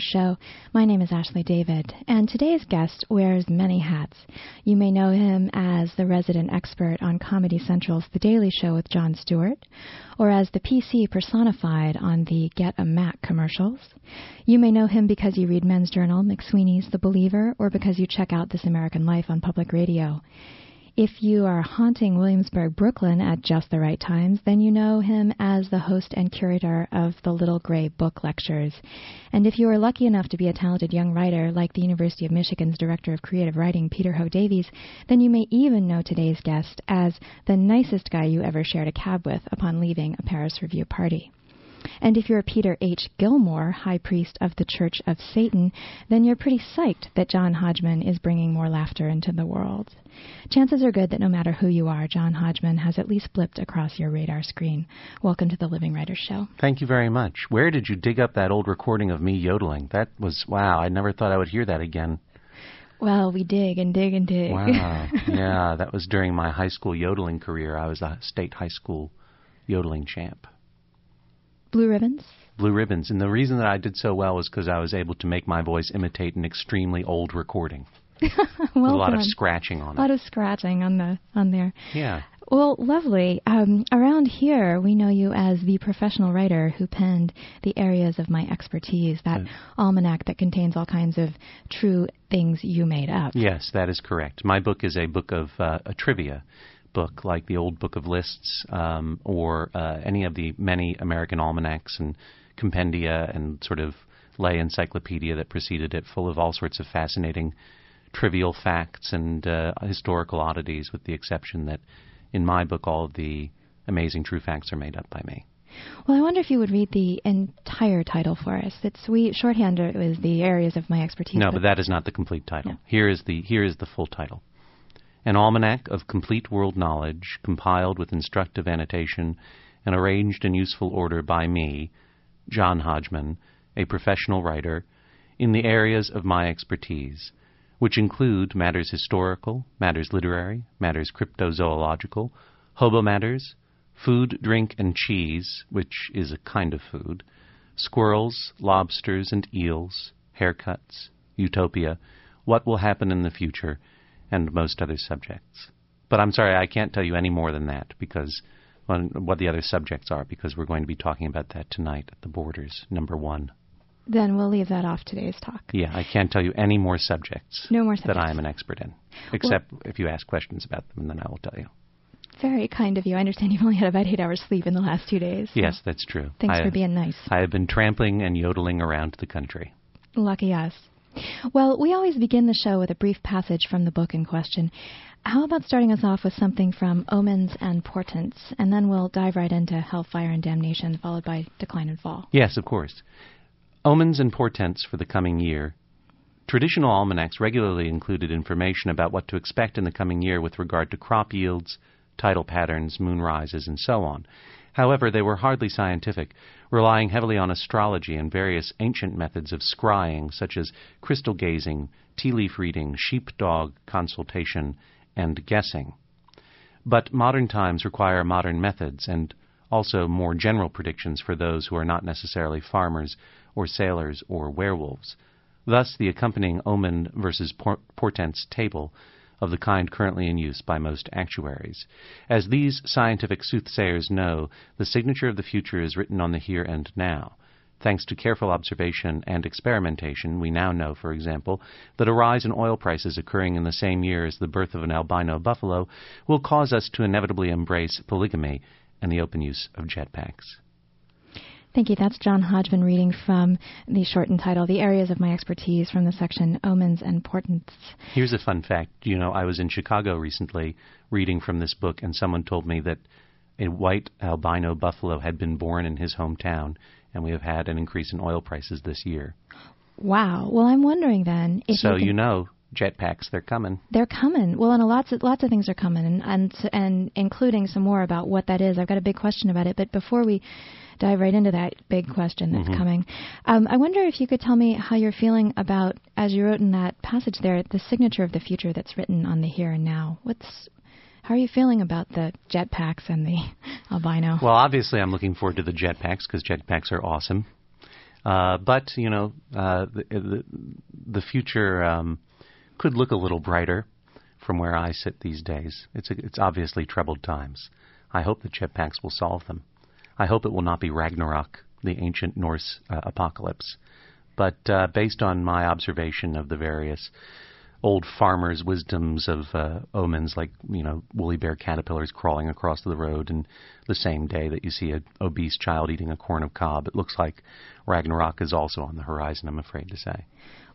Writers Show. My name is Ashley David, and today's guest wears many hats. You may know him as the resident expert on Comedy Central's The Daily Show with Jon Stewart, or as the PC personified on the Get a Mac commercials. You may know him because you read Men's Journal, McSweeney's The Believer, or because you check out This American Life on public radio. If you are haunting Williamsburg, Brooklyn at just the right times, then you know him as the host and curator of the Little Gray Book Lectures. And if you are lucky enough to be a talented young writer like the University of Michigan's Director of Creative Writing, Peter Ho Davies, then you may even know today's guest as the nicest guy you ever shared a cab with upon leaving a Paris Review party. And if you're Peter H. Gilmore, High Priest of the Church of Satan, then you're pretty psyched that John Hodgman is bringing more laughter into the world. Chances are good that no matter who you are, John Hodgman has at least blipped across your radar screen. Welcome to the Living Writers Show. Thank you very much. Where did you dig up that old recording of me yodeling? That was, wow, I never thought I would hear that again. Well, we dig and dig and dig. Wow. yeah, that was during my high school yodeling career. I was a state high school yodeling champ. Blue ribbons? Blue ribbons. And the reason that I did so well was because I was able to make my voice imitate an extremely old recording. well a lot done. of scratching on it. A lot of scratching on the on there. Yeah. Well, lovely. Um, around here, we know you as the professional writer who penned the areas of my expertise, that almanac that contains all kinds of true things you made up. Yes, that is correct. My book is a book of uh, a trivia book, like the old Book of Lists, um, or uh, any of the many American almanacs and compendia and sort of lay encyclopedia that preceded it, full of all sorts of fascinating trivial facts and uh, historical oddities, with the exception that in my book all of the amazing true facts are made up by me. Well, I wonder if you would read the entire title for us. It's we shorthand it was the areas of my expertise. No, but that is not the complete title. No. Here is the here is the full title. An almanac of complete world knowledge, compiled with instructive annotation and arranged in useful order by me, John Hodgman, a professional writer, in the areas of my expertise, which include matters historical, matters literary, matters cryptozoological, hobo matters, food, drink, and cheese, which is a kind of food, squirrels, lobsters, and eels, haircuts, utopia, what will happen in the future, and most other subjects. But I'm sorry, I can't tell you any more than that because well, what the other subjects are because we're going to be talking about that tonight at the Borders, number one. Then we'll leave that off today's talk. Yeah, I can't tell you any more subjects No more subjects. that. I am an expert in, except if you ask questions about them, then I will tell you. Very kind of you. I understand you've only had about eight hours sleep in the last two days. so Yes, that's true. Thanks I, for being nice. I have been trampling and yodeling around the country. Lucky us. Well, we always begin the show with a brief passage from the book in question. How about starting us off with something from Omens and Portents, and then we'll dive right into Hellfire and Damnation, followed by Decline and Fall. Yes, of course. Omens and portents for the coming year. Traditional almanacs regularly included information about what to expect in the coming year with regard to crop yields, tidal patterns, moon rises, and so on. However, they were hardly scientific, relying heavily on astrology and various ancient methods of scrying, such as crystal gazing, tea leaf reading, sheepdog consultation, and guessing. But modern times require modern methods and also more general predictions for those who are not necessarily farmers or sailors or werewolves. Thus, the accompanying omen versus portents table of the kind currently in use by most actuaries. As these scientific soothsayers know, the signature of the future is written on the here and now. Thanks to careful observation and experimentation, we now know, for example, that a rise in oil prices occurring in the same year as the birth of an albino buffalo will cause us to inevitably embrace polygamy and the open use of jetpacks. Thank you. That's John Hodgman reading from the shortened title, The Areas of My Expertise, from the section Omens and Portents. Here's a fun fact. You know, I was in Chicago recently reading from this book, and someone told me that a white albino buffalo had been born in his hometown, and we have had an increase in oil prices this year. Wow. Well, I'm wondering then if so you, can- you know, jetpacks, they're coming. They're coming. Well, and lots of lots of things are coming, and and and including some more about what that is. I've got a big question about it, but before we dive right into that big question that's coming, um, I wonder if you could tell me how you're feeling about, as you wrote in that passage there, the signature of the future that's written on the here and now. What's how How are you feeling about the jetpacks and the albino? Well, obviously, I'm looking forward to the jetpacks because jetpacks are awesome. Uh, but you know, uh, the, the, the future um, could look a little brighter from where I sit these days. It's a, it's obviously troubled times. I hope the jetpacks will solve them. I hope it will not be Ragnarok, the ancient Norse uh, apocalypse. But uh, based on my observation of the various old farmers' wisdoms of uh, omens, like you know woolly bear caterpillars crawling across the road, and the same day that you see an obese child eating a corn of cob, it looks like Ragnarok is also on the horizon. I'm afraid to say.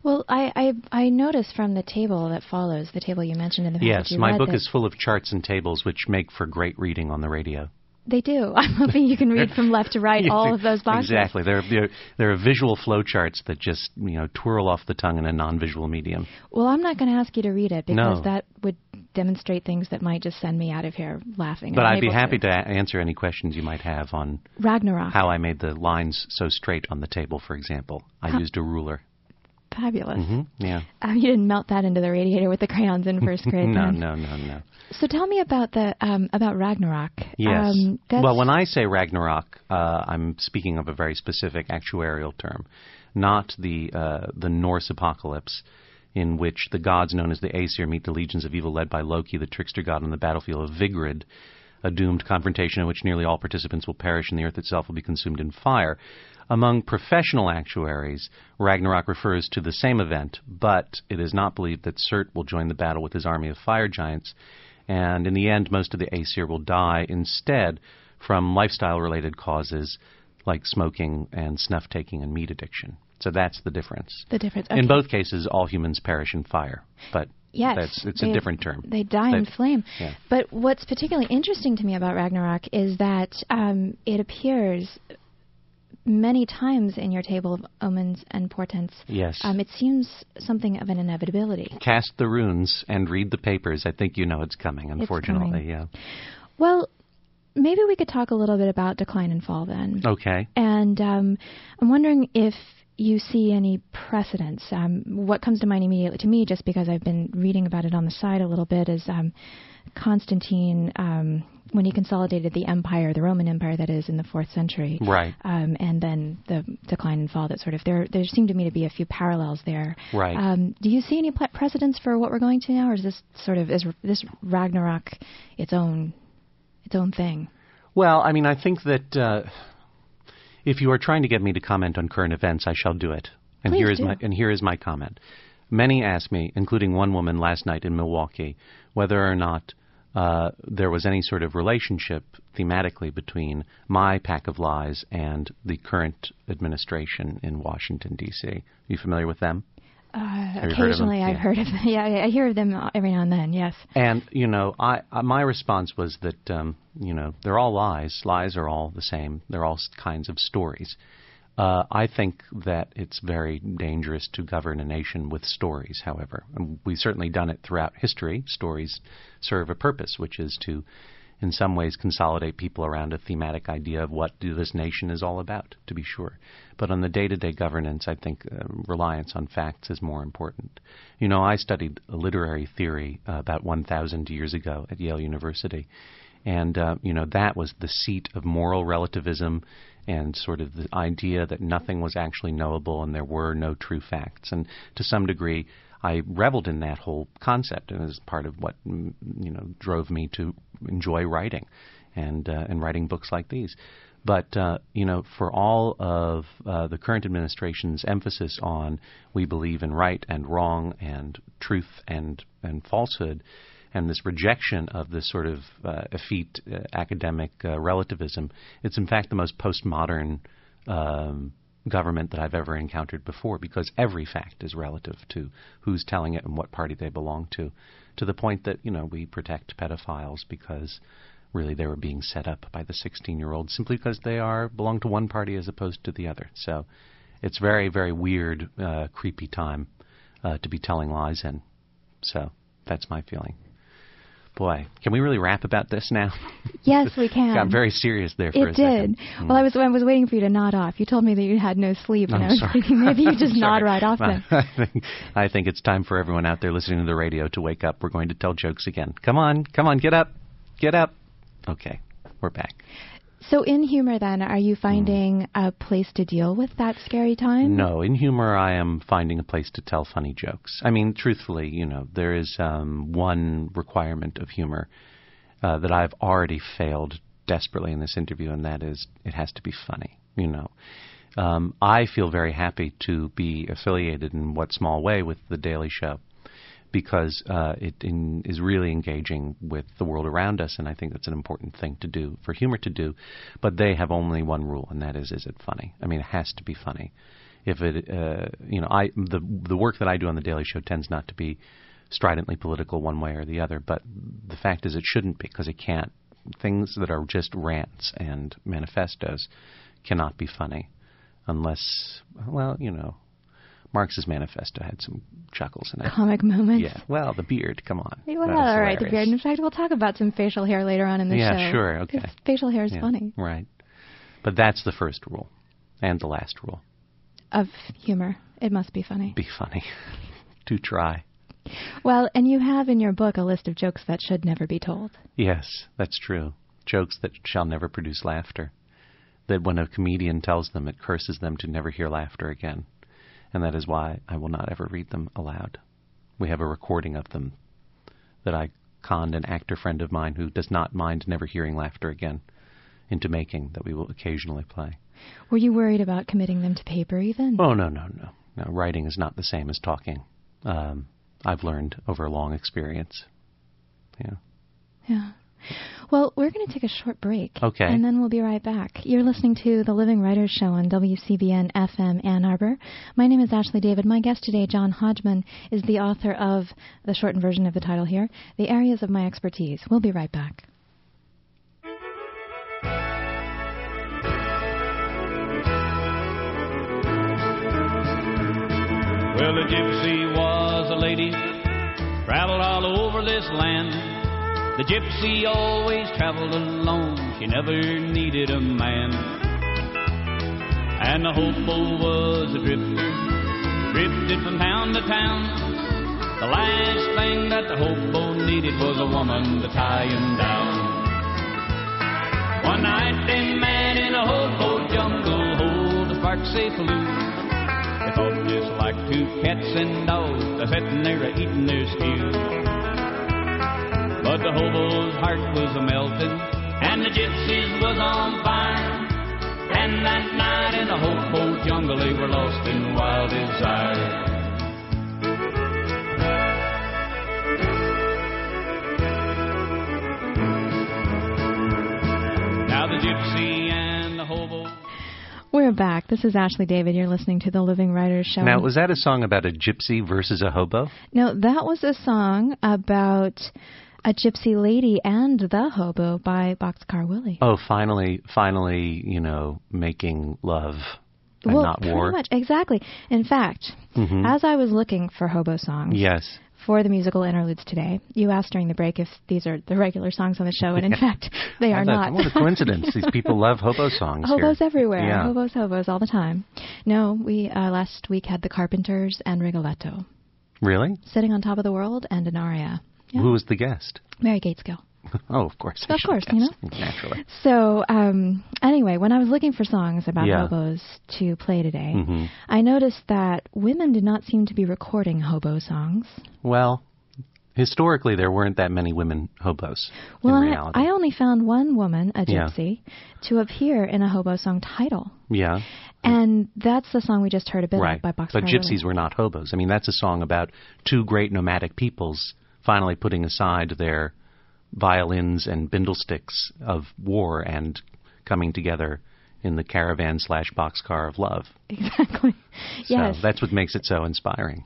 Well, I, I I noticed from the table that follows, the table you mentioned in the video. yes, my book that is full of charts and tables which make for great reading on the radio. They do. I'm hoping you can read from left to right all of those boxes. Exactly. There, there, there are visual flowcharts that just you know twirl off the tongue in a non-visual medium. Well, I'm not going to ask you to read it because No. that would demonstrate things that might just send me out of here laughing. But I'd be happy to a- answer any questions you might have on Ragnarok. how I made the lines so straight on the table. For example, I How- used a ruler. Fabulous. hmm Yeah. Um, you didn't melt that into the radiator with the crayons in first grade. No, then. no, no, no. So tell me about the um, about Ragnarok. Yes. Um, that's, well, when I say Ragnarok, uh, I'm speaking of a very specific actuarial term, not the uh, the Norse apocalypse, in which the gods known as the Aesir meet the legions of evil led by Loki, the trickster god, on the battlefield of Vigrid, a doomed confrontation in which nearly all participants will perish and the earth itself will be consumed in fire. Among professional actuaries, Ragnarok refers to the same event, but it is not believed that Surt will join the battle with his army of fire giants, and in the end, most of the Aesir will die instead from lifestyle related causes like smoking and snuff taking and meat addiction. So that's the difference. the difference. In both cases, all humans perish in fire, but Yes, that's, it's they- a different term. They die in flame. yeah. But what's particularly interesting to me about Ragnarok is that um, it appears many times in your table of omens and portents. Yes. Um, it seems something of an inevitability. Cast the runes and read the papers. I think you know it's coming, unfortunately. coming. Yeah. Well, maybe we could talk a little bit about decline and fall then. Okay. And um, I'm wondering if you see any precedents. Um, what comes to mind immediately to me, just because I've been reading about it on the side a little bit, is um, Constantine um, when he consolidated the empire, the Roman Empire, that is, in the fourth century. Right. Um, and then the decline and fall. That sort of there. There seem to me to be a few parallels there. Right. Um, do you see any precedents for what we're going to now, or is this sort of is this Ragnarok its own its own thing? Well, I mean, I think that uh, if you are trying to get me to comment on current events, I shall do it. And Please here is do. my and here is my comment. Many asked me, including one woman last night in Milwaukee, whether or not uh, there was any sort of relationship thematically between my pack of lies and the current administration in Washington D.C. Are you familiar with them? Uh, occasionally, I've Yeah. heard of them. Yeah, I I hear of them every now and then. Yes. And you know, I, I my response was that um, you know they're all lies. Lies are all the same. They're all kinds of stories. Uh, I think that it's very dangerous to govern a nation with stories. However, and we've certainly done it throughout history. Stories serve a purpose, which is to, in some ways, consolidate people around a thematic idea of what this nation is all about. To be sure, but on the day-to-day governance, I think uh, reliance on facts is more important. You know, I studied literary theory uh, about 1,000 years ago at Yale University, and uh, you know that was the seat of moral relativism and sort of the idea that nothing was actually knowable and there were no true facts. And to some degree, I reveled in that whole concept, and was part of what mm, you know drove me to enjoy writing and uh, and writing books like these. But uh, you know, for all of uh, the current administration's emphasis on we believe in right and wrong and truth and and falsehood, and this rejection of this sort of uh, effete uh, academic uh, relativism, it's in fact the most postmodern um, government that I've ever encountered before because every fact is relative to who's telling it and what party they belong to, to the point that, you know, we protect pedophiles because really they were being set up by the 16 year olds simply because they are belong to one party as opposed to the other. So it's very, very weird, uh, creepy time uh, to be telling lies in. So that's my feeling. Boy, can we really rap about this now? Yes, we can. Got very serious there for it a second. did. Hmm. Well, I was I was waiting for you to nod off. You told me that you had no sleep, and I'm I was sorry. thinking maybe you just nod right off then. I think, I think it's time for everyone out there listening to the radio to wake up. We're going to tell jokes again. Come on, come on, get up. Get up. Okay, we're back. So, in humor, then, are you finding mm. a place to deal with that scary time? No, in humor, I am finding a place to tell funny jokes. I mean, truthfully, you know, there is um, one requirement of humor uh, that I've already failed desperately in this interview, and that is it has to be funny. You know, um, I feel very happy to be affiliated in what small way with the Daily Show because uh, it in, is really engaging with the world around us, and I think that's an important thing to do for humor to do. But they have only one rule, and that is: is it funny? I mean, it has to be funny. If it, uh, you know, I the the work that I do on the Daily Show tends not to be stridently political one way or the other, but the fact is it shouldn't be because it can't. Things that are just rants and manifestos cannot be funny unless, well, you know, Marx's manifesto had some chuckles in it. Comic moments. Yeah. Well, the beard. Come on. Well, all right, the beard. In fact, we'll talk about some facial hair later on in the yeah, show. Yeah, sure. Okay. Facial hair is yeah, funny. Right. But that's the first rule, and the last rule. Of humor, it must be funny. Be funny. to try. Well, and you have in your book a list of jokes that should never be told. Yes, that's true. Jokes that shall never produce laughter. That when a comedian tells them, it curses them to never hear laughter again and that is why I will not ever read them aloud. We have a recording of them that I conned an actor friend of mine who does not mind never hearing laughter again into making that we will occasionally play. Were you worried about committing them to paper even? Oh, no, no, no. No, writing is not the same as talking. Um, I've learned over a long experience. Yeah. Yeah. Well, we're going to take a short break. Okay. And then we'll be right back. You're listening to the Living Writers Show on WCBN FM Ann Arbor. My name is Ashley David. My guest today, John Hodgman, is the author of the shortened version of the title here, The Areas of My Expertise. We'll be right back. Well, a gypsy was a lady, traveled all over this land. The gypsy always traveled alone, she never needed a man. And the hobo was a drifter, drifted from town to town. The last thing that the hobo needed was a woman to tie him down. One night, a man in a hobo jungle hold a spark safe loose. They fought just like two cats and dogs, a sitting there eating their stew. But the hobo's heart was a melting, and the gypsies was on fire. And that night in the hobo jungle, they were lost in wild desire. Now the gypsy and the hobo. We're back. This is Ashley David. You're listening to the Living Writers Show. Now, was that a song about a gypsy versus a hobo? No, that was a song about a Gypsy Lady and the Hobo by Boxcar Willie. Oh, finally, finally, you know, making love and well, not war. Pretty much, exactly. In fact, mm-hmm. as I was looking for hobo songs, yes. For the musical interludes today, you asked during the break if these are the regular songs on the show, and in fact, they are not. What a coincidence! These people love hobo songs. Hobos here. everywhere. Yeah. Hobos, hobos, all the time. No, we uh, last week had the Carpenters and Rigoletto. Really? Sitting on top of the world and an aria. Yeah. Who was the guest? Mary Gaitskill. oh, of course. Of course, you know. Naturally. So, um, anyway, when I was looking for songs about yeah. hobos to play today, mm-hmm. I noticed that women did not seem to be recording hobo songs. Well, historically, there weren't that many women hobos. Well, I, I, only found one woman, a gypsy, yeah. to appear in a hobo song title. Yeah. And that's the song we just heard a bit right. of by Box But gypsies were not hobos. I mean, that's a song about two great nomadic peoples finally putting aside their violins and bindlesticks of war and coming together in the caravan slash boxcar of love. Exactly. yes. So that's what makes it so inspiring.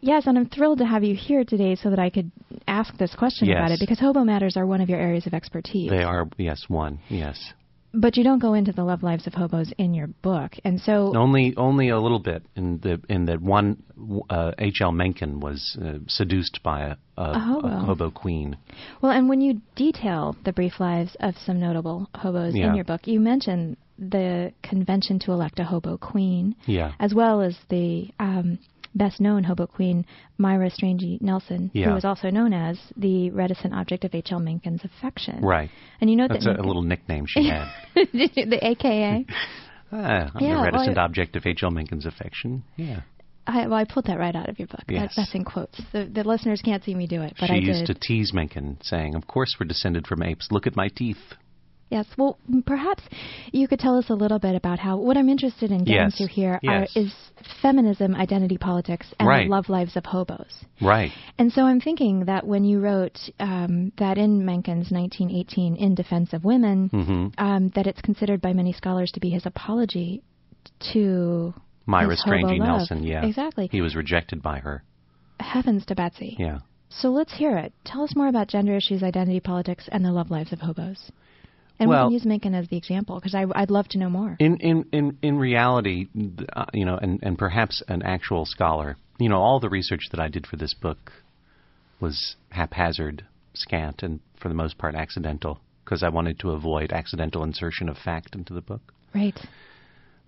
Yes, and I'm thrilled to have you here today so that I could ask this question yes. about it because hobo matters are one of your areas of expertise. They are, yes, one, yes but you don't go into the love lives of hobos in your book, and so only only a little bit in the in that one uh, H. L. Mencken was uh, seduced by a, a, a, hobo. a, hobo. queen. Well, and when you detail the brief lives of some notable hobos yeah. in your book, you mention the convention to elect a hobo queen, yeah. as well as the um, best known hobo queen, Myra Strangey Nelson, Yeah. who was also known as the reticent object of H.L. Mencken's affection. Right. And you know That's that a, a Mencken- little nickname she had. the AKA. Ah, I'm Yeah, the reticent I- object of H.L. Mencken's affection. Yeah. I, well, I pulled that right out of your book. That, Yes. that's in quotes. The, the listeners can't see me do it, but she I used did. to tease Mencken, saying, Of course we're descended from apes. Look at my teeth. Yes. Well, perhaps you could tell us a little bit about how what I'm interested in getting Yes. to here Yes. are, is feminism, identity politics, and Right. the love lives of hobos. Right. And so I'm thinking that when you wrote um, that in Mencken's 1918 In Defense of Women, hmm um, that it's considered by many scholars to be his apology to Myra Strangey. Nelson, yeah. Exactly. He was rejected by her. Heavens to Betsy. Yeah. So let's hear it. Tell us more about gender issues, identity politics, and the love lives of hobos. And Well- we can use Mencken as the example because I'd love to know more. In in in in reality, uh, you know, and and perhaps an actual scholar, you know, all the research that I did for this book was haphazard, scant, and for the most part accidental, because I wanted to avoid accidental insertion of fact into the book. Right.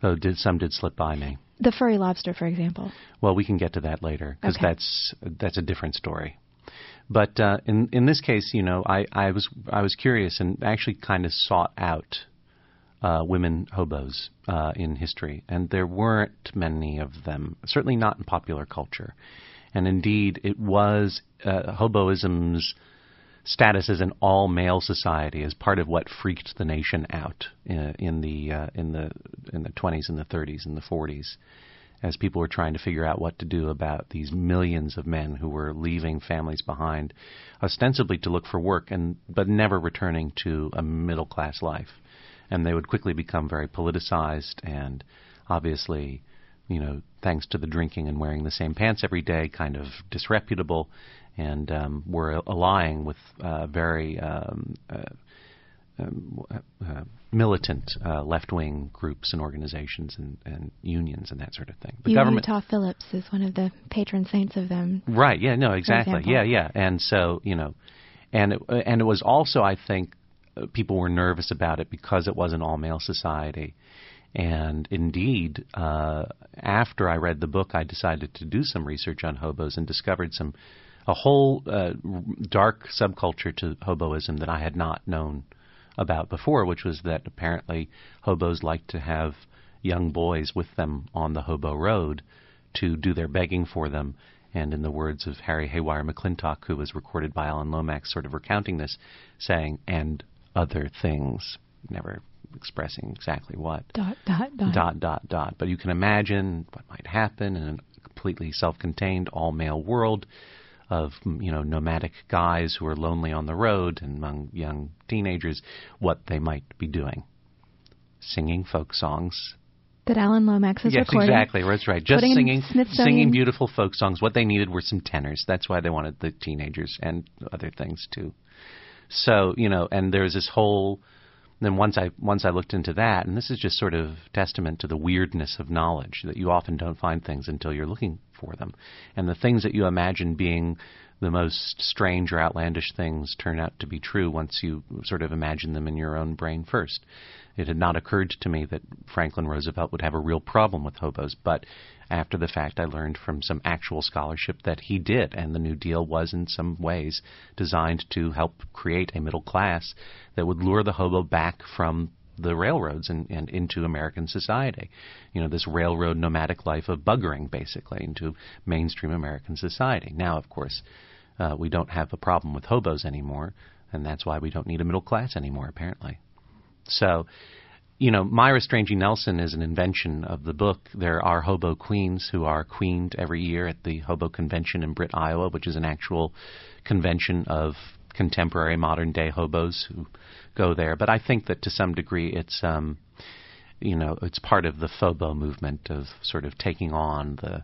Though did some did slip by me. The furry lobster, for example. Well, we can get to that later because Okay. that's that's a different story. But uh, in in this case, you know, I, I was I was curious and actually kind of sought out uh, women hobos uh, in history, and there weren't many of them. Certainly not in popular culture, and indeed, it was uh, hoboism's status as an all-male society as part of what freaked the nation out in, in the uh, in the in the 20s and the 30s and the 40s as people were trying to figure out what to do about these millions of men who were leaving families behind ostensibly to look for work and but never returning to a middle class life. And they would quickly become very politicized and obviously you know thanks to the drinking and wearing the same pants every day kind of disreputable and um, were allying with uh, very um, uh, um, uh, militant uh, left-wing groups and organizations and, and unions and that sort of thing. The U- government, Utah Phillips is one of the patron saints of them. right? Yeah, no, exactly. Yeah, yeah. And so you know, and it, uh, and it was also, I think, uh, people were nervous about it because it was an all-male society. And indeed, uh, after I read the book, I decided to do some research on hobos and discovered some a whole uh, dark subculture to hoboism that I had not known about before, which was that apparently hobos like to have young boys with them on the hobo road to do their begging for them. And in the words of Harry Haywire McClintock, who was recorded by Alan Lomax, sort of recounting this, saying, and other things, never expressing exactly what Dot, dot, dot. dot dot dot. But you can imagine what might happen in a completely self-contained all-male world of you know nomadic guys who are lonely on the road and among young teenagers, what they might be doing, singing folk songs. That Alan Lomax is yes, recording. exactly. That's right. Just singing, singing beautiful folk songs. What they needed were some tenors. That's why they wanted the teenagers and other things too. So you know, and there's this whole. Then once I once I looked into that, and this is just sort of testament to the weirdness of knowledge that you often don't find things until you're looking for them, and the things that you imagine being the most strange or outlandish things turn out to be true once you sort of imagine them in your own brain first. It had not occurred to me that Franklin Roosevelt would have a real problem with hobos, but after the fact, I learned from some actual scholarship that he did, and the New Deal was in some ways designed to help create a middle class that would lure the hobo back from the railroads and, and into American society. You know, this railroad nomadic life of buggering, basically, into mainstream American society. Now, of course, uh, we don't have a problem with hobos anymore, and that's why we don't need a middle class anymore, apparently. So, you know, Myra Strangey Nelson is an invention of the book. There are hobo queens who are queened every year at the Hobo Convention in Britt, Iowa, which is an actual convention of contemporary modern day hobos who go there. But I think that to some degree it's um you know, it's part of the phobo movement of sort of taking on the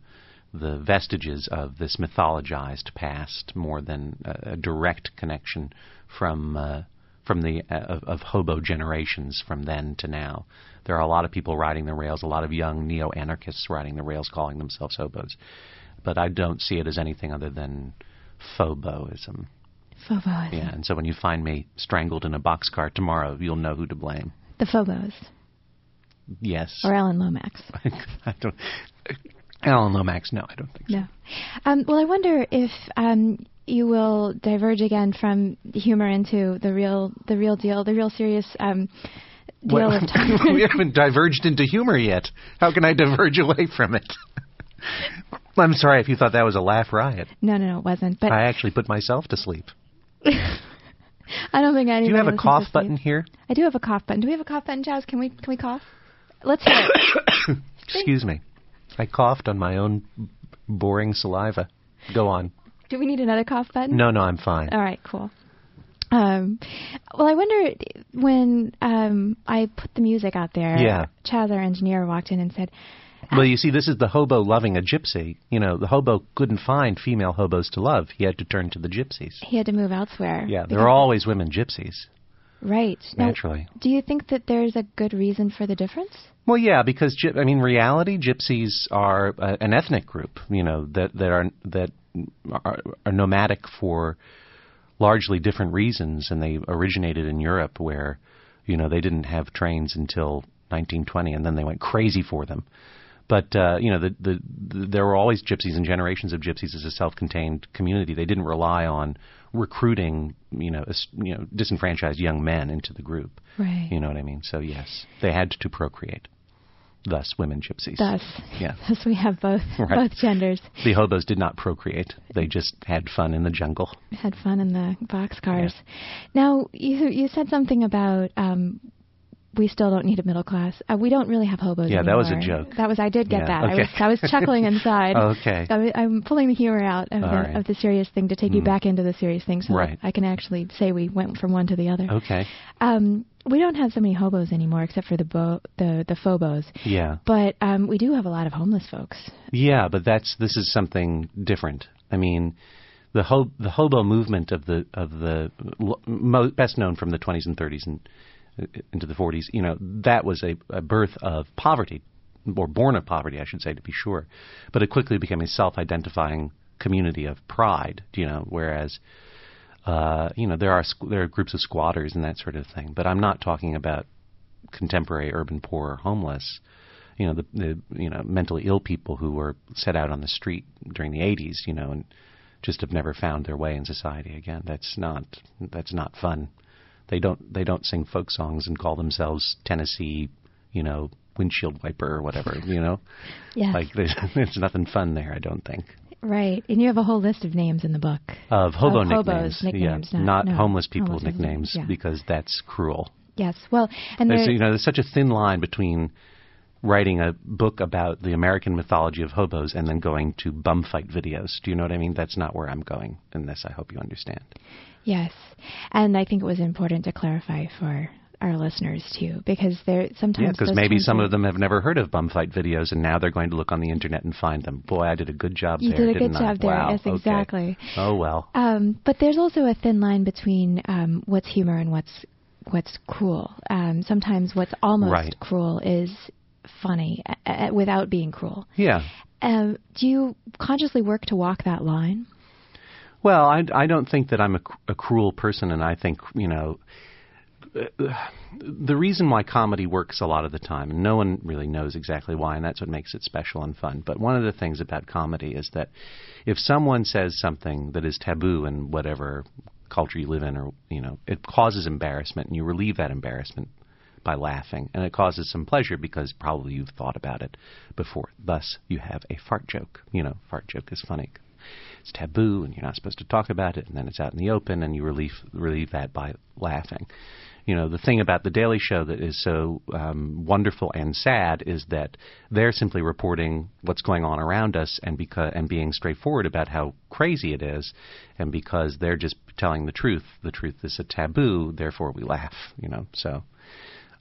the vestiges of this mythologized past more than a, a direct connection from uh, from the uh, of, of hobo generations from then to now. There are a lot of people riding the rails, a lot of young neo-anarchists riding the rails, calling themselves hobos. But I don't see it as anything other than phoboism. Phobos. Yeah, and so when you find me strangled in a boxcar tomorrow, you'll know who to blame. The Phobos. Yes. Or Alan Lomax. I don't. Alan Lomax, no, I don't think so. No. Um, well, I wonder if um, you will diverge again from humor into the real, the real deal, the real serious um, deal Well, of time. we haven't diverged into humor yet. How can I diverge away from it? I'm sorry if you thought that was a laugh riot. no, no, no, it wasn't. But I actually put myself to sleep. I don't think anybody. Do you have a cough button here? I do have a cough button. Do we have a cough button, Jazz? Can we can we cough? Let's hear it. Excuse me. I coughed on my own boring saliva. Go on. Do we need another cough button? No, no, I'm fine. All right, cool. Um, well, I wonder when um, I put the music out there. Yeah. Chaz, our engineer, walked in and said, Well, you see, this is the hobo loving a gypsy. You know, the hobo couldn't find female hobos to love. He had to turn to the gypsies. he had to move elsewhere. Yeah, there are always women gypsies, right. Now, naturally. do you think that there's a good reason for the difference? Well, yeah, because I mean, reality gypsies are uh, an ethnic group. You know that that are that are, are nomadic for largely different reasons, and they originated in Europe, where you know they didn't have trains until 1920, and then they went crazy for them. But uh, you know, the, the, the there were always gypsies and generations of gypsies as a self-contained community. They didn't rely on recruiting, you know, as, you know, disenfranchised young men into the group. Right. You know what I mean? So yes, they had to procreate. Thus, women gypsies. Thus, Yeah. thus we have both Right. both genders. The hobos did not procreate. They just had fun in the jungle. Had fun in the boxcars. Now, you you said something about um, we still don't need a middle class. Uh, we don't really have hobos. Anymore. Yeah, that was a joke. That was I did get Yeah, that. I was I was chuckling inside. Okay. I, am pulling the humor out of the right. of the serious thing to take you Mm. back into the serious thing, so Right. I can actually say we went from one to the other. Okay. Um, we don't have so many hobos anymore, except for the bo- the the phobos. Yeah. But um, we do have a lot of homeless folks. Yeah, but that's this is something different. I mean, the ho- the hobo movement of the of the mo- best known from the 20s and 30s and into the 40s. You know, that was a, a birth of poverty, or born of poverty, I should say, to be sure. But it quickly became a self-identifying community of pride. You know, whereas. Uh, you know, there are there are groups of squatters and that sort of thing, but I'm not talking about contemporary urban poor or homeless you know the, the you know mentally ill people who were set out on the street during the 80s you know and just have never found their way in society again that's not that's not fun they don't they don't sing folk songs and call themselves Tennessee you know windshield wiper or whatever you know Yes. like there's, there's nothing fun there I don't think Right, and you have a whole list of names in the book. of hobo Of hobos, nicknames, nicknames, yeah, not- not no, homeless people homeless nicknames yeah. because that's cruel Yes, well, and There's, there, you know, there's such a thin line between writing a book about the American mythology of hobos and then going to bum fight videos. Do you know what I mean? That's not where I'm going in this. I hope you understand. Yes, and I think it was important to clarify for our listeners too, because there sometimes Yeah, because maybe some of them have never heard of bum fight videos, and now they're going to look on the internet and find them. Boy, I did a good job You there. did a good didn't I? job there. Wow. Yes, okay. exactly. Oh well. Um, but there's also a thin line between um, what's humor and what's what's cruel. Um, sometimes what's almost Right. cruel is funny uh, without being cruel. Yeah. Um, do you consciously work to walk that line? Well, I, I don't think that I'm a, a cruel person, and I think you know the reason why comedy works a lot of the time, and no one really knows exactly why, and that's what makes it special and fun. But one of the things about comedy is that if someone says something that is taboo in whatever culture you live in, or you know, it causes embarrassment, and you relieve that embarrassment by laughing, and it causes some pleasure because probably you've thought about it before. Thus, you have a fart joke. You know, fart joke is funny. It's taboo, and you're not supposed to talk about it, and then it's out in the open, and you relieve relieve that by laughing. You know, the thing about the Daily Show that is so um, wonderful and sad is that they're simply reporting what's going on around us, and because and being straightforward about how crazy it is, and because they're just telling the truth. The truth is a taboo, therefore we laugh. You know, so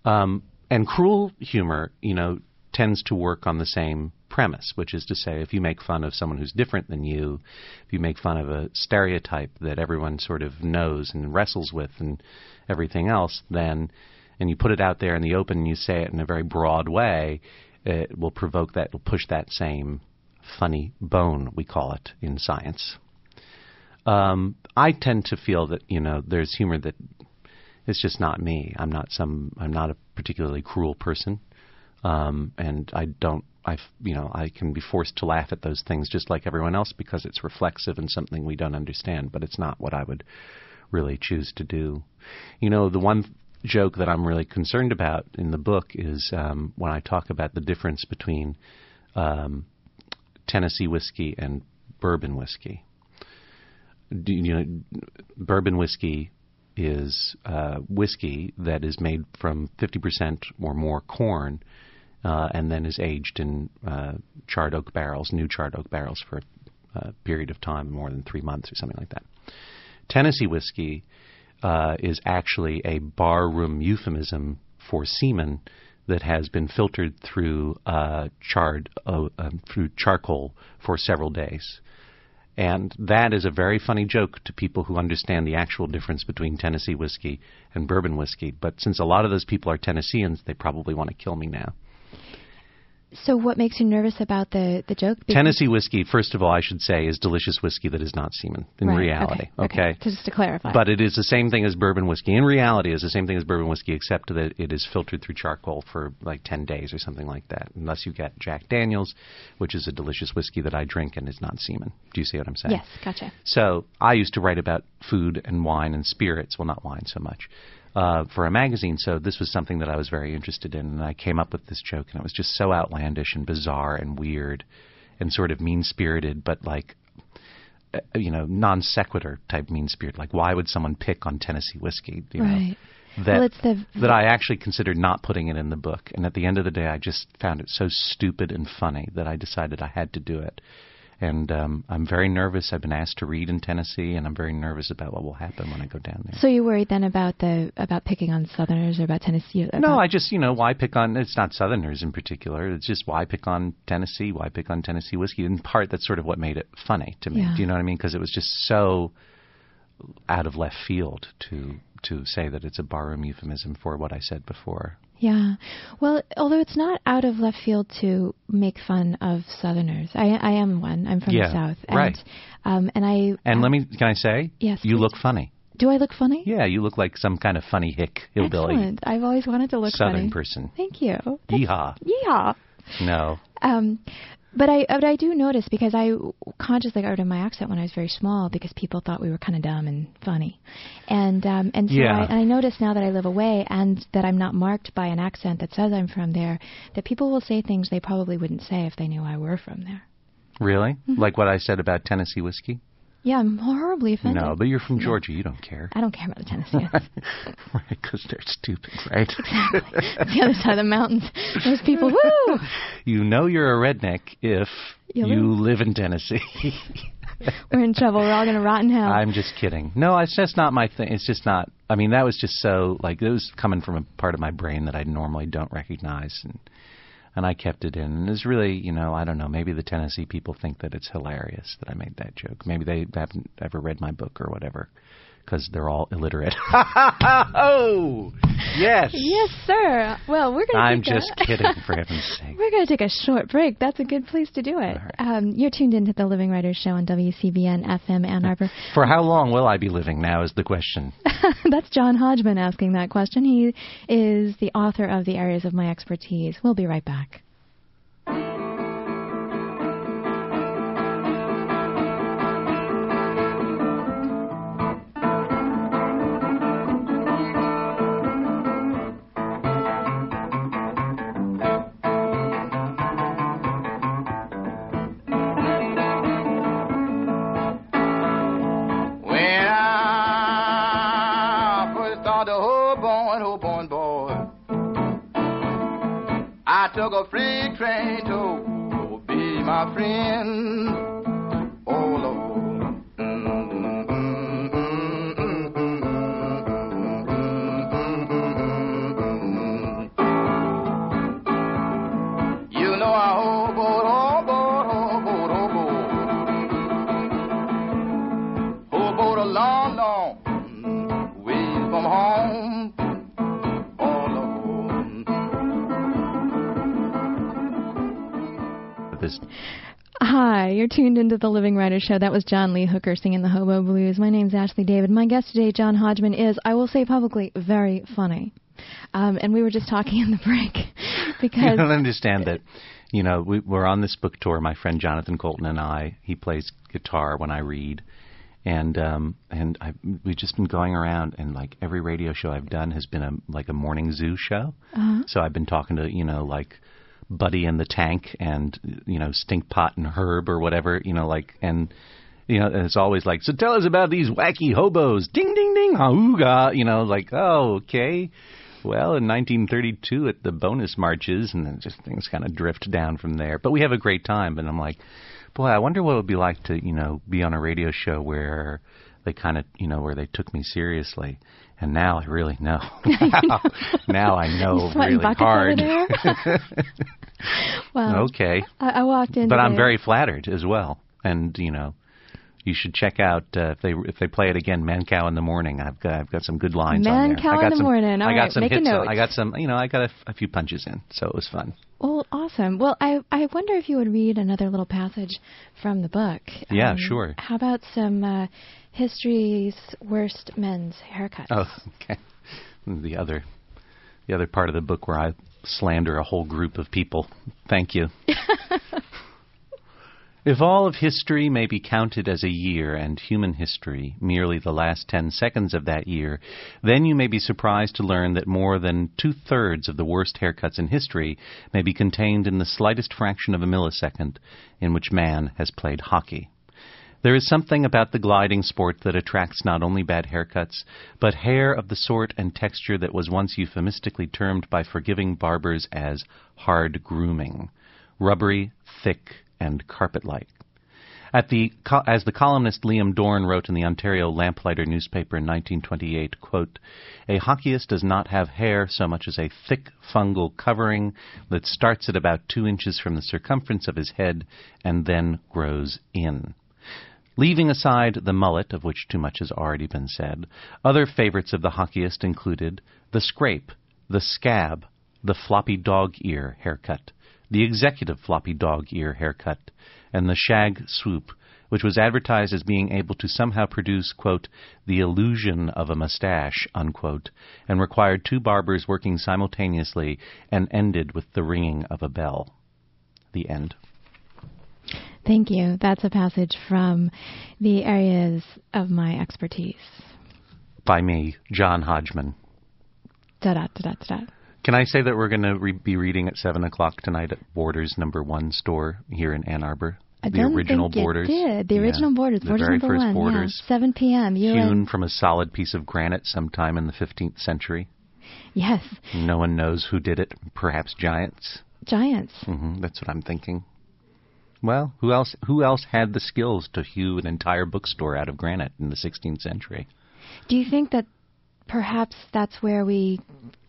um, and cruel humor, you know, tends to work on the same premise, which is to say, if you make fun of someone who's different than you, if you make fun of a stereotype that everyone sort of knows and wrestles with and everything else, then, and you put it out there in the open and you say it in a very broad way, it will provoke that, will push that same funny bone, we call it in science. Um, I tend to feel that, you know, there's humor that it's just not me. I'm not some. I'm not a particularly cruel person. Um, and I don't. I you know I can be forced to laugh at those things just like everyone else because it's reflexive and something we don't understand. But it's not what I would really choose to do. You know, the one joke that I'm really concerned about in the book is um, when I talk about the difference between um, Tennessee whiskey and bourbon whiskey. Do you know, bourbon whiskey is uh, whiskey that is made from 50% or more corn uh, and then is aged in uh, charred oak barrels, new charred oak barrels for a period of time, more than three months or something like that. Tennessee whiskey uh, is actually a barroom euphemism for semen that has been filtered through uh, charred uh, through charcoal for several days. And that is a very funny joke to people who understand the actual difference between Tennessee whiskey and bourbon whiskey. But since a lot of those people are Tennesseans, they probably want to kill me now. So, what makes you nervous about the the joke? Because Tennessee whiskey, first of all, I should say, is delicious whiskey that is not semen in right, reality. Okay, okay. Just to clarify. But it is the same thing as bourbon whiskey. In reality, it's the same thing as bourbon whiskey, except that it is filtered through charcoal for like ten days or something like that. Unless you get Jack Daniels, which is a delicious whiskey that I drink and is not semen. Do you see what I'm saying? Yes, gotcha. So I used to write about food and wine and spirits. Well, not wine so much uh, for a magazine. So this was something that I was very interested in, and I came up with this joke, and it was just so outlandish and bizarre and weird, and sort of mean spirited, but like. Uh, you know, non sequitur type mean spirit. Like, why would someone pick on Tennessee whiskey? You right. Know, that well, it's the, that I actually considered not putting it in the book. And at the end of the day, I just found it so stupid and funny that I decided I had to do it and um, I'm very nervous. I've been asked to read in Tennessee, and I'm very nervous about what will happen when I go down there. So you're worried then about the about picking on Southerners or about Tennessee? About no, I just you know why pick on it's not Southerners in particular. It's just why pick on Tennessee? Why pick on Tennessee whiskey? In part, that's sort of what made it funny to me. Yeah. Do you know what I mean? Because it was just so out of left field to to say that it's a barroom euphemism for what I said before. Yeah. Well, although it's not out of left field to make fun of Southerners. I, I am one. I'm from yeah, the South. And, right. Um, and I. And um, let me, can I say? Yes. You please. look funny. Do I look funny? Yeah, you look like some kind of funny hick hillbilly. Excellent. I've always wanted to look Southern funny. person. Thank you. Yeehaw. Yeehaw. No. Um, but I, but I do notice because I consciously got rid of my accent when I was very small because people thought we were kind of dumb and funny, and um, and so Yeah. I, and I notice now that I live away and that I'm not marked by an accent that says I'm from there, that people will say things they probably wouldn't say if they knew I were from there. Really? Mm-hmm. Like what I said about Tennessee whiskey? Yeah, I'm horribly offended. No, but you're from. Georgia. You don't care. I don't care about the Tennesseans. right, because they're stupid, right? Exactly. the other side of the mountains, those people, woo! you know you're a redneck if You you live in Tennessee. We're in trouble. We're all gonna rot in hell. I'm just kidding. No, it's just not my thing. It's just not. I mean, that was just so like it was coming from a part of my brain that I normally don't recognize, and and I kept it in. And it's really, you know, I don't know. Maybe the Tennessee people think that it's hilarious that I made that joke. Maybe they haven't ever read my book or whatever, because they're all illiterate. oh, yes. Yes, sir. Well, we're gonna. I'm take a- just kidding, for heaven's sake. We're going to take a short break. That's a good place to do it. All right. Um, you're tuned into the Living Writers Show on WCBN FM Ann Arbor. For how long will I be living now is the question. That's John Hodgman asking that question. He is the author of The Areas of My Expertise. We'll be right back. Took a freight train to be my friend. Oh Lord. Mm, mm, mm, mm, mm, mm, mm, mm. You know I oh oh oh oh. Oh, long, long This Hi, you're tuned into the Living Writers Show. That was John Lee Hooker singing the Hobo Blues. My name's Ashley David. My guest today, John Hodgman, is, I will say publicly, very funny. Um, and we were just talking in the break because I don't understand that. You know, we, we're on this book tour. My friend Jonathan Coulton and I. He plays guitar when I read, and um, and I, we've just been going around, and like every radio show I've done has been a like a morning zoo show. Uh-huh. So I've been talking to you know like Buddy and the Tank, and you know Stinkpot and Herb or whatever. You know, like and. You know, and it's always like, so tell us about these wacky hobos. Ding, ding, ding, hauga. You know, like, oh, okay. Well, in 1932 at the bonus marches, and then just things kind of drift down from there. But we have a great time, and I'm like, boy, I wonder what it would be like to, you know, be on a radio show where they kind of, you know, where they took me seriously. And now I really know. now I know really hard. well, okay, I, I walked in. but I'm very flattered as well. And you know, you should check out uh, if they if they play it again, Mancow in the morning. I've got I've got some good lines on there. Mancow I got in the some, morning. All I got right, some make a hits. note. I got some. You know, I got a, f- a few punches in, so it was fun. Well, awesome. Well, I I wonder if you would read another little passage from the book. Yeah, Um, sure. How about some uh, history's worst men's haircuts? Oh, okay. The other, the other part of the book where I slander a whole group of people. Thank you. if all of history may be counted as a year, and human history merely the last ten seconds of that year, then you may be surprised to learn that more than two thirds of the worst haircuts in history may be contained in the slightest fraction of a millisecond in which man has played hockey. There is something about the gliding sport that attracts not only bad haircuts, but hair of the sort and texture that was once euphemistically termed by forgiving barbers as hard grooming rubbery, thick, and carpet like. At the, as the columnist Liam Dorn wrote in the Ontario Lamplighter newspaper in 1928, quote, a hockeyist does not have hair so much as a thick fungal covering that starts at about two inches from the circumference of his head and then grows in. Leaving aside the mullet, of which too much has already been said, other favorites of the hockeyist included the scrape, the scab, the floppy dog ear haircut, the executive floppy dog ear haircut, and the shag swoop, which was advertised as being able to somehow produce, quote, the illusion of a mustache, unquote, and required two barbers working simultaneously and ended with the ringing of a bell. The end. Thank you. That's a passage from the areas of my expertise. By me, John Hodgman. Da da da da da. Can I say that we're going to re- be reading at 7 o'clock tonight at Borders number one store here in Ann Arbor? I the don't original think Borders. It did. The Yeah. original Borders. The Borders very number first one. Borders. Yeah. 7 p.m. You Hewn from a solid piece of granite sometime in the 15th century. yes, No one knows who did it. Perhaps giants. giants. hmm that's what I'm thinking. Well, who else? Who else had the skills to hew an entire bookstore out of granite in the 16th century? Do you think that perhaps that's where we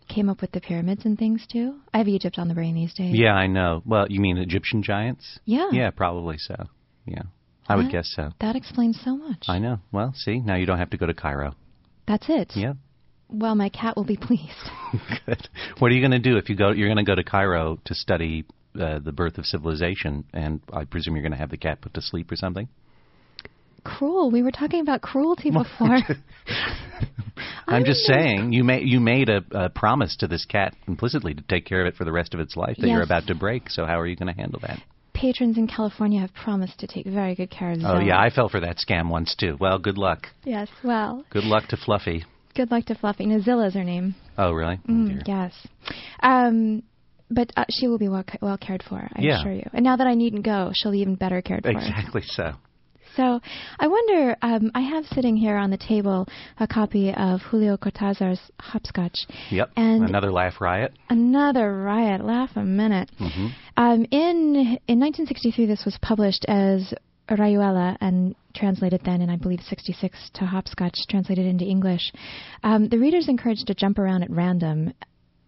came up with the pyramids and things too? I have Egypt on the brain these days. Yeah, I know. Well, you mean Egyptian giants? Yeah. Yeah, probably so. Yeah, I would guess so. That explains so much. I know. Well, see, now you don't have to go to Cairo. That's it. Yeah. Well, my cat will be pleased. Good. What are you going to do if you go? You're going to go to Cairo to study uh, the birth of civilization, and I presume you're going to have the cat put to sleep or something. Cruel. We were talking about cruelty before. I'm just saying you made you made a, a promise to this cat implicitly to take care of it for the rest of its life that you're about to break. So how are you going to handle that? Patrons in California have promised to take very good care of Oh yeah, I fell for that scam once too. Well, good luck. Yes. Well, Good luck to Fluffy. good luck to Fluffy. Nazilla's her name. Oh really? Oh, Mm, dear. yes. Um, but uh, she will be well, well cared for, I Yeah. assure you. And now that I needn't go, she'll be even better cared for. Exactly so. So I wonder, um, I have sitting here on the table a copy of Julio Cortázar's Hopscotch. Yep. And Another laugh riot. another riot. Laugh a minute. hmm Um, in in 1963, this was published as Rayuela and translated then in I believe 66 to Hopscotch, translated into English. Um, the reader's encouraged to jump around at random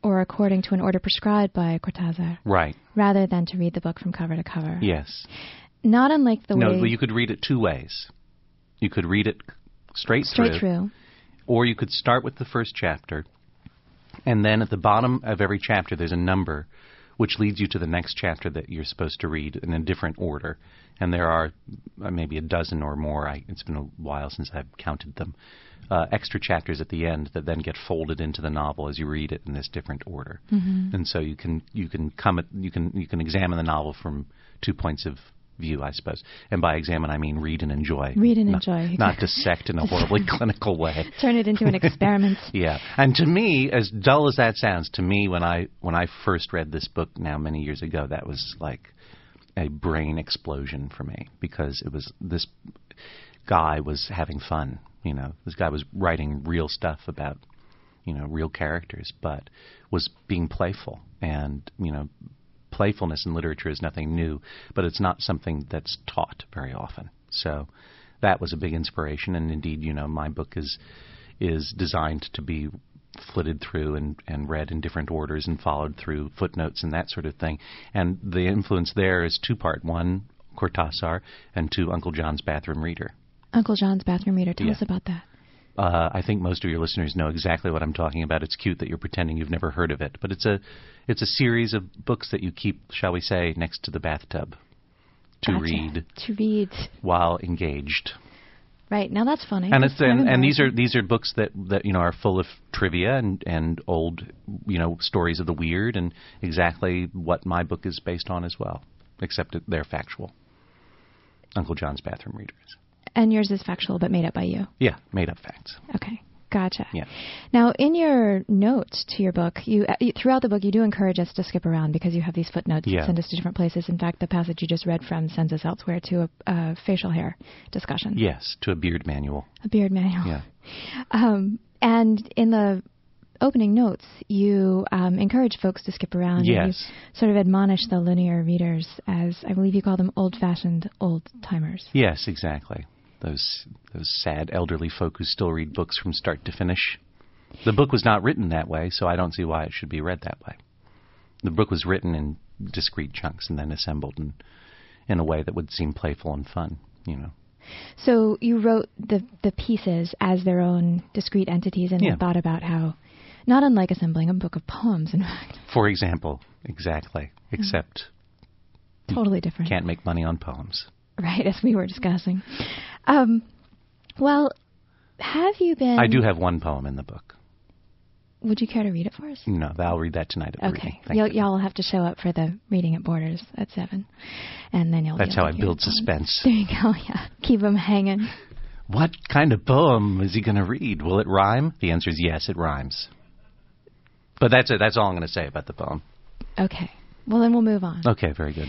or according to an order prescribed by Cortázar, Right. rather than to read the book from cover to cover. Yes. Not unlike the way. no, way well, you could read it two ways. You could read it straight, straight through. or you could start with the first chapter, and then at the bottom of every chapter there's a number which leads you to the next chapter that you're supposed to read in a different order. And there are uh, maybe a dozen or more. I, it's been a while since I've counted them. Uh, extra chapters at the end that then get folded into the novel as you read it in this different order. Mm-hmm. And so you can you can come at, you can you can examine the novel from two points of view, I suppose. And by examine, I mean read and enjoy. Read and not, enjoy. Not dissect in a horribly clinical way. Turn it into an experiment. Yeah, and to me, as dull as that sounds, to me when I when I first read this book now many years ago, that was like a brain explosion for me because it was this guy was having fun. You know, this guy was writing real stuff about you know real characters, but was being playful and you know playfulness in literature is nothing new, but it's not something that's taught very often. So that was a big inspiration, and indeed, you know, my book is is designed to be flitted through and, and read in different orders and followed through footnotes and that sort of thing. And the influence there is two part: one, Cortázar, and two, Uncle John's Bathroom Reader. Uncle John's Bathroom Reader. Tell Yeah. us about that. Uh, I think most of your listeners know exactly what I'm talking about. It's cute that you're pretending you've never heard of it, but it's a it's a series of books that you keep, shall we say, next to the bathtub to Gotcha. read To read. while engaged. Right now, that's funny. And That's it's and, and these are these are books that that you know are full of trivia and and old you know stories of the weird and exactly what my book is based on as well, except they're factual. Uncle John's Bathroom Readers. And yours is factual, but made up by you. Yeah, made up facts. Okay, gotcha. Yeah. Now, in your notes to your book, you, uh, you throughout the book you do encourage us to skip around because you have these footnotes Yeah. that send us to different places. In fact, the passage you just read from sends us elsewhere to a, a facial hair discussion, Yes, to a beard manual. a beard manual. Yeah. Um, and in the opening notes, you um, encourage folks to skip around. and Yes. You sort of admonish the linear readers as I believe you call them old-fashioned old timers. Yes, exactly. Those those sad elderly folk who still read books from start to finish. The book was not written that way, so I don't see why it should be read that way. The book was written in discrete chunks and then assembled in in a way that would seem playful and fun, you know. So you wrote the the pieces as their own discrete entities, and Yeah. thought about how, not unlike assembling a book of poems, in fact, For example, exactly. Except totally different, can't make money on poems. Right? As we were discussing. Um, well, have you been? I do have one poem in the book. Would you care to read it for us? No, I'll read that tonight at Okay, y'all, you. will have to show up for the reading at Borders at seven, and then you'll. That's how I build suspense. There you go. Yeah, keep them hanging. What kind of poem is he going to read? Will it rhyme? The answer is yes, it rhymes. But that's it. That's all I'm going to say about the poem. Okay. Well, then we'll move on. Okay, very good.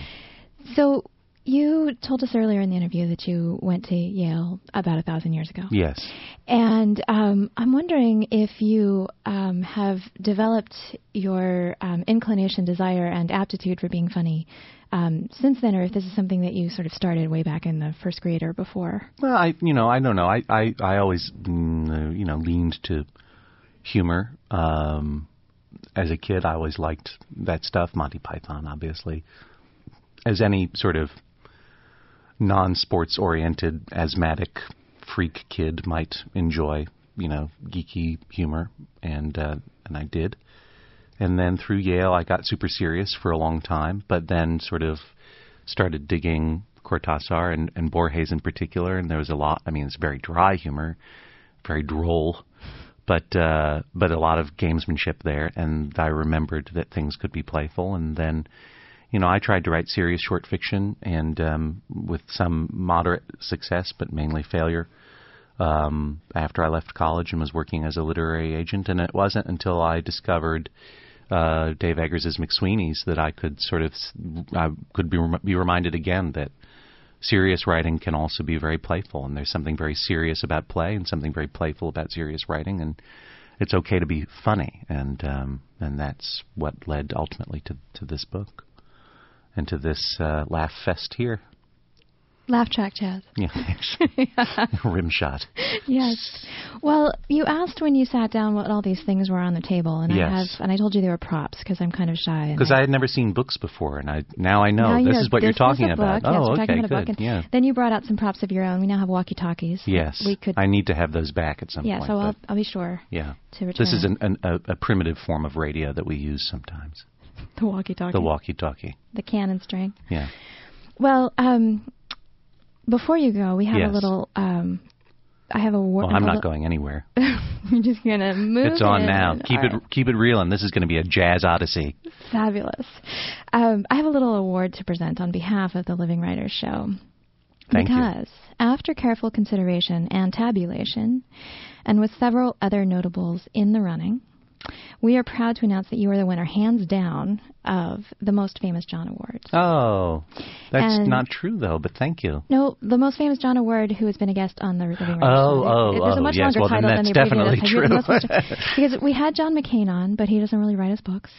So you told us earlier in the interview that you went to Yale about a thousand years ago. Yes. And um, I'm wondering if you um, have developed your um, inclination, desire, and aptitude for being funny um, since then, or if this is something that you sort of started way back in the first grade or before. Well, I you know I don't know. I I I always mm, uh, you know leaned to humor. Um, as a kid, I always liked that stuff. Monty Python, obviously. As any sort of non-sports oriented asthmatic freak kid might enjoy, you know, geeky humor, and uh, and I did. And then through Yale, I got super serious for a long time, but then sort of started digging Cortázar and, and Borges in particular, and there was a lot. I mean, it's very dry humor, very droll, but uh, but a lot of gamesmanship there. And I remembered that things could be playful, and then. You know, I tried to write serious short fiction, and um, with some moderate success, but mainly failure um, after I left college and was working as a literary agent. And it wasn't until I discovered uh, Dave Eggers' McSweeney's that I could sort of I could be be reminded again that serious writing can also be very playful, and there's something very serious about play and something very playful about serious writing, and it's okay to be funny, and um, and that's what led ultimately to to this book and to this uh, laugh fest here. Laugh track jazz. Yeah. Rim shot. yes. Well, you asked when you sat down what all these things were on the table, and I have, and I told you they were props because I'm kind of shy. Because I had never seen books before, and I now I know Now this know is what you're this talking about. book. Yes, oh, okay, about good. Yeah. Then you brought out some props of your own. We now have walkie-talkies. Yes, We could. I need to have those back at some yeah, point. so I'll, I'll be sure yeah, to return. this is an, an, a, a primitive form of radio that we use sometimes. The walkie-talkie. The walkie-talkie. The cannon string. Yeah. Well, um, before you go, we have Yes. a little. Um, I have a war. Well, I'm not going anywhere. We're just gonna move. It's on in. now. Keep All it right. keep it real, and this is going to be a jazz odyssey. Fabulous. Um, I have a little award to present on behalf of the Living Writers Show. Thank you. because after careful consideration and tabulation, and with several other notables in the running, we are proud to announce that you are the winner, hands down, of the Most Famous John Award. Oh, that's And- not true though. But thank you. No, the Most Famous John Award, who has been a guest on the Living Writers Oh, oh, There's a oh, much yes. longer Well, title than that's the abbreviated definitely true. Because we had John McCain on, but he doesn't really write his books.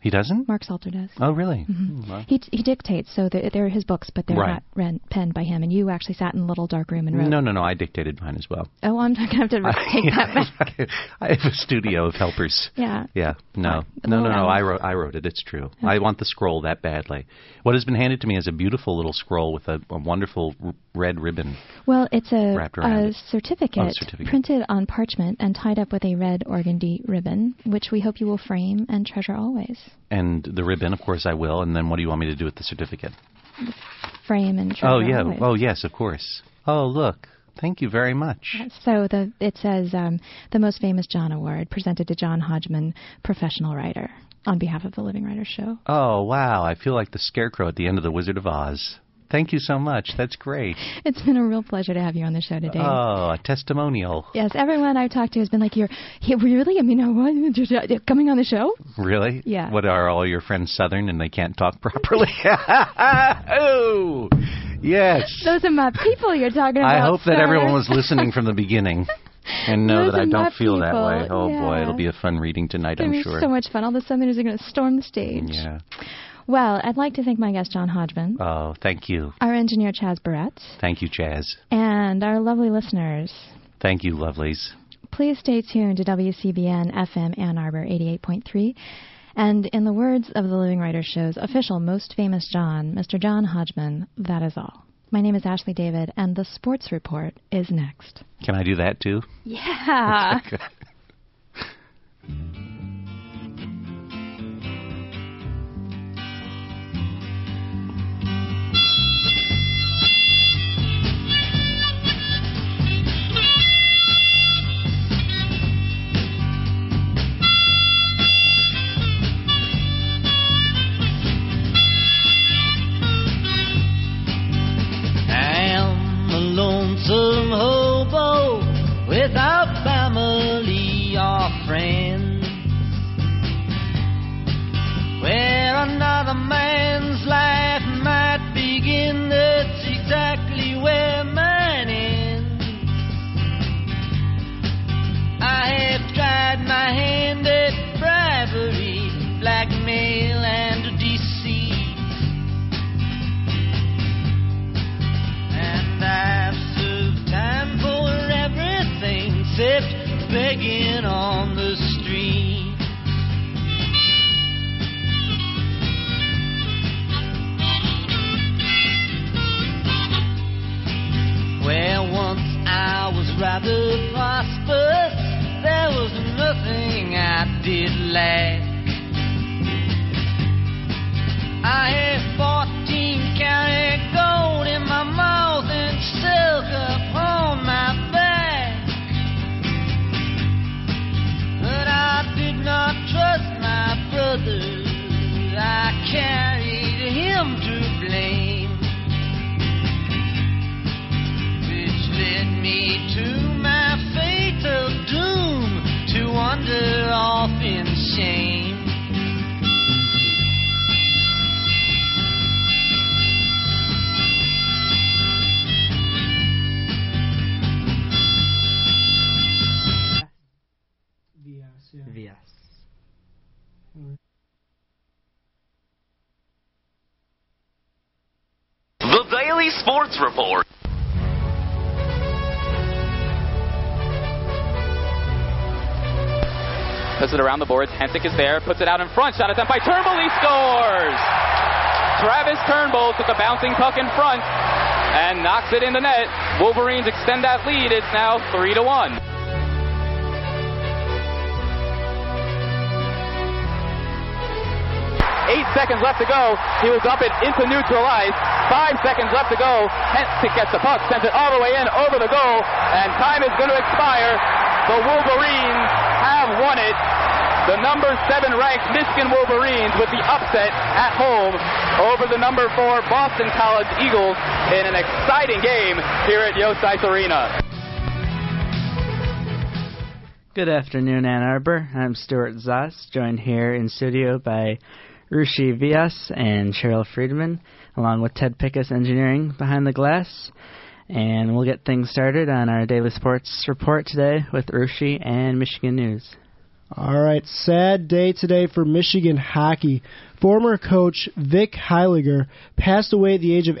He doesn't. Mark Salter does. Oh, really? Hmm, well. He he dictates, so they're, they're his books, but they're Right. not ren, penned by him. And you actually sat in a little dark room and wrote. No, no, no. I dictated mine as well. Oh, I'm going to have to take that back. I have a studio of helpers. Yeah. Yeah. No. No, no, no. I wrote. I wrote it. It's true. I want the scroll that badly. What has been handed to me is a beautiful little scroll with a, a wonderful r- red ribbon. Well, it's a, a it. certificate, Oh, certificate. printed on parchment and tied up with a red organdy ribbon, which we hope you will frame and treasure always. And the ribbon, of course, I will. And then what do you want me to do with the certificate? Frame and Oh, yeah. always. Oh, yes, of course. Oh, look. Thank you very much. So the it says um, the most famous John Award presented to John Hodgman, professional writer, on behalf of the Living Writers Show. Oh, wow. I feel like the scarecrow at the end of The Wizard of Oz. Thank you so much. That's great. It's been a real pleasure to have you on the show today. Oh, a testimonial. Yes, everyone I've talked to has been like, "You're really? I mean, what? Coming on the show?" Really? Yeah. What are all your friends Southern and they can't talk properly? oh, yes. Those are my people you're talking about. I hope that sir. everyone was listening from the beginning and know Those that I don't feel that way. Oh boy, it'll be a fun reading tonight, I'm be sure. so much fun. All the Southerners are going to storm the stage. yeah. Well, I'd like to thank my guest John Hodgman, Oh, thank you. our engineer Chaz Barrett, Thank you, Chaz. and our lovely listeners. Thank you, lovelies. Please stay tuned to WCBN FM Ann Arbor 88.3. And in the words of the Living Writers Show's official most famous John, Mr. John Hodgman, that is all. My name is Ashley David, and the Sports Report is next. Can I do that too? Yeah. lonesome hobo without Sports Report. Puts it around the boards. Hensick is there. Puts it out in front. Shot attempt by Turnbull. He scores. Travis Turnbull took a bouncing puck in front and knocks it in the net. Wolverines extend that lead. It's now three to one. Eight seconds left to go. He will dump it into neutral ice. Five seconds left to go. Hensick gets the puck, sends it all the way in over the goal, and time is going to expire. The Wolverines have won it. The number seven ranked Michigan Wolverines with the upset at home over the number four Boston College Eagles in an exciting game here at Yost Arena. Good afternoon, Ann Arbor. I'm Stuart Zoss, joined here in studio by Rushi Vias and Cheryl Friedman, along with Ted Pickus Engineering behind the glass. And we'll get things started on our daily sports report today with Rushi and Michigan News. All right, sad day today for Michigan hockey. Former coach Vic Heyliger passed away at the age of